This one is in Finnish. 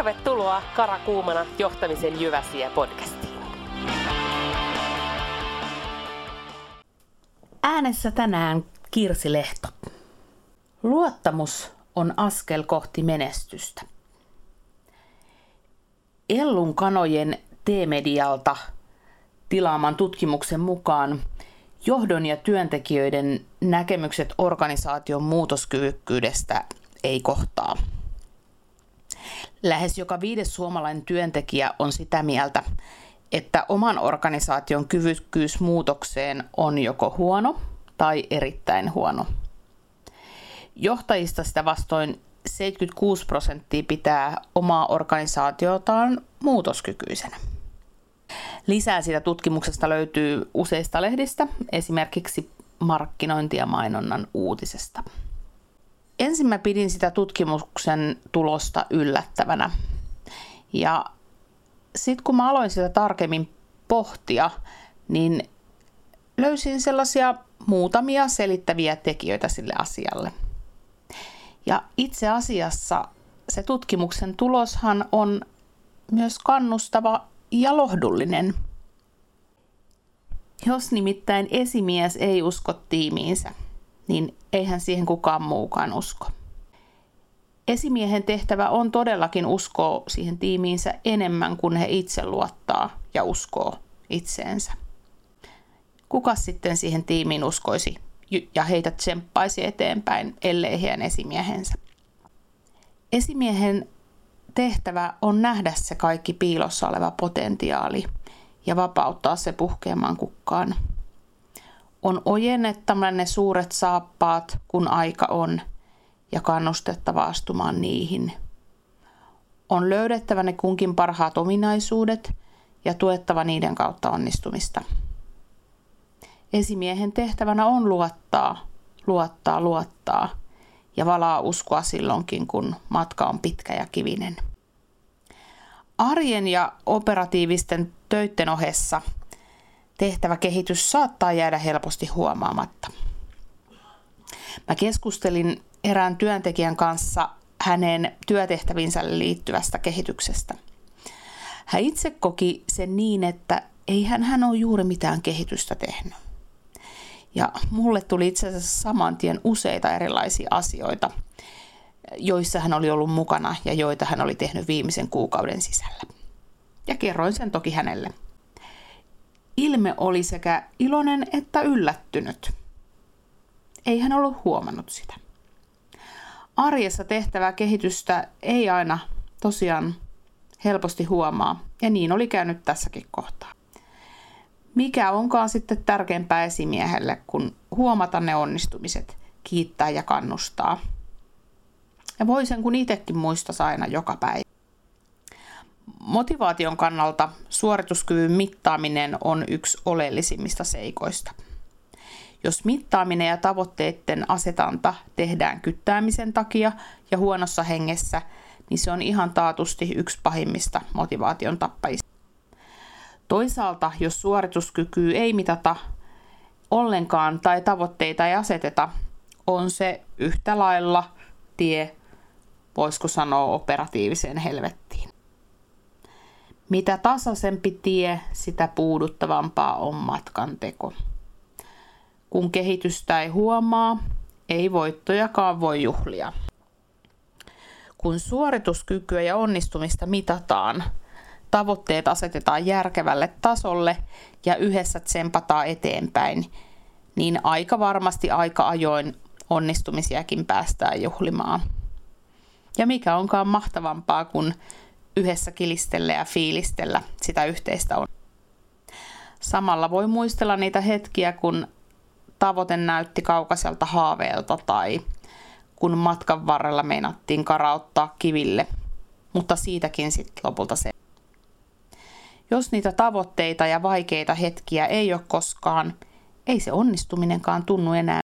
Tervetuloa Karakuumana johtamisen Jyväsiä podcastiin. Äänessä tänään Kirsi Lehto. Luottamus on askel kohti menestystä. Ellun kanojen T-medialta tilaaman tutkimuksen mukaan johdon ja työntekijöiden näkemykset organisaation muutoskyvykkyydestä ei kohtaa. Lähes joka viides suomalainen työntekijä on sitä mieltä, että oman organisaation kyvykkyys muutokseen on joko huono tai erittäin huono. Johtajista sitä vastoin 76 prosenttia pitää omaa organisaatiotaan muutoskykyisenä. Lisää siitä tutkimuksesta löytyy useista lehdistä, esimerkiksi markkinointi- ja mainonnan uutisesta. Ensin mä pidin sitä tutkimuksen tulosta yllättävänä. Ja sitten kun mä aloin sitä tarkemmin pohtia, niin löysin sellaisia muutamia selittäviä tekijöitä sille asialle. Ja itse asiassa se tutkimuksen tuloshan on myös kannustava ja lohdullinen. Jos nimittäin esimies ei usko tiimiinsä, niin eihän siihen kukaan muukaan usko. Esimiehen tehtävä on todellakin uskoa siihen tiimiinsä enemmän kuin he itse luottaa ja uskoo itseensä. Kuka sitten siihen tiimiin uskoisi ja heitä tsemppaisi eteenpäin, ellei heidän esimiehensä? Esimiehen tehtävä on nähdä se kaikki piilossa oleva potentiaali ja vapauttaa se puhkeamaan kukkaan. On ojennettava ne suuret saappaat, kun aika on, ja kannustettava astumaan niihin. On löydettävä ne kunkin parhaat ominaisuudet ja tuettava niiden kautta onnistumista. Esimiehen tehtävänä on luottaa, luottaa, luottaa ja valaa uskoa silloinkin, kun matka on pitkä ja kivinen. Arjen ja operatiivisten töiden ohessa tehtävä kehitys saattaa jäädä helposti huomaamatta. Mä keskustelin erään työntekijän kanssa hänen työtehtävinsä liittyvästä kehityksestä. Hän itse koki sen niin, että ei hän ole juuri mitään kehitystä tehnyt. Ja mulle tuli itse asiassa saman tien useita erilaisia asioita, joissa hän oli ollut mukana ja joita hän oli tehnyt viimeisen kuukauden sisällä. Ja kerroin sen toki hänelle. Ilme oli sekä iloinen että yllättynyt. Ei hän ollut huomannut sitä. Arjessa tehtävää kehitystä ei aina tosiaan helposti huomaa, ja niin oli käynyt tässäkin kohtaa. Mikä onkaan sitten tärkeämpää esimiehelle, kun huomata ne onnistumiset, kiittää ja kannustaa. Ja voi sen kun itsekin muistas aina joka päivä. Motivaation kannalta suorituskyvyn mittaaminen on yksi oleellisimmista seikoista. Jos mittaaminen ja tavoitteiden asetanta tehdään kyttäämisen takia ja huonossa hengessä, niin se on ihan taatusti yksi pahimmista motivaation tappajista. Toisaalta, jos suorituskykyä ei mitata ollenkaan tai tavoitteita ei aseteta, on se yhtä lailla tie, voisiko sanoa, operatiiviseen helvettiin. Mitä tasaisempi tie, sitä puuduttavampaa on matkan teko. Kun kehitystä ei huomaa, ei voittojakaan voi juhlia. Kun suorituskykyä ja onnistumista mitataan, tavoitteet asetetaan järkevälle tasolle ja yhdessä tsempataan eteenpäin, niin aika varmasti aika ajoin onnistumisiakin päästään juhlimaan. Ja mikä onkaan mahtavampaa kuin yhdessä kilistellä ja fiilistellä sitä yhteistä on. Samalla voi muistella niitä hetkiä, kun tavoite näytti kaukaiselta haaveelta tai kun matkan varrella meinattiin karauttaa kiville, mutta siitäkin sitten lopulta se. Jos niitä tavoitteita ja vaikeita hetkiä ei ole koskaan, ei se onnistuminenkaan tunnu enää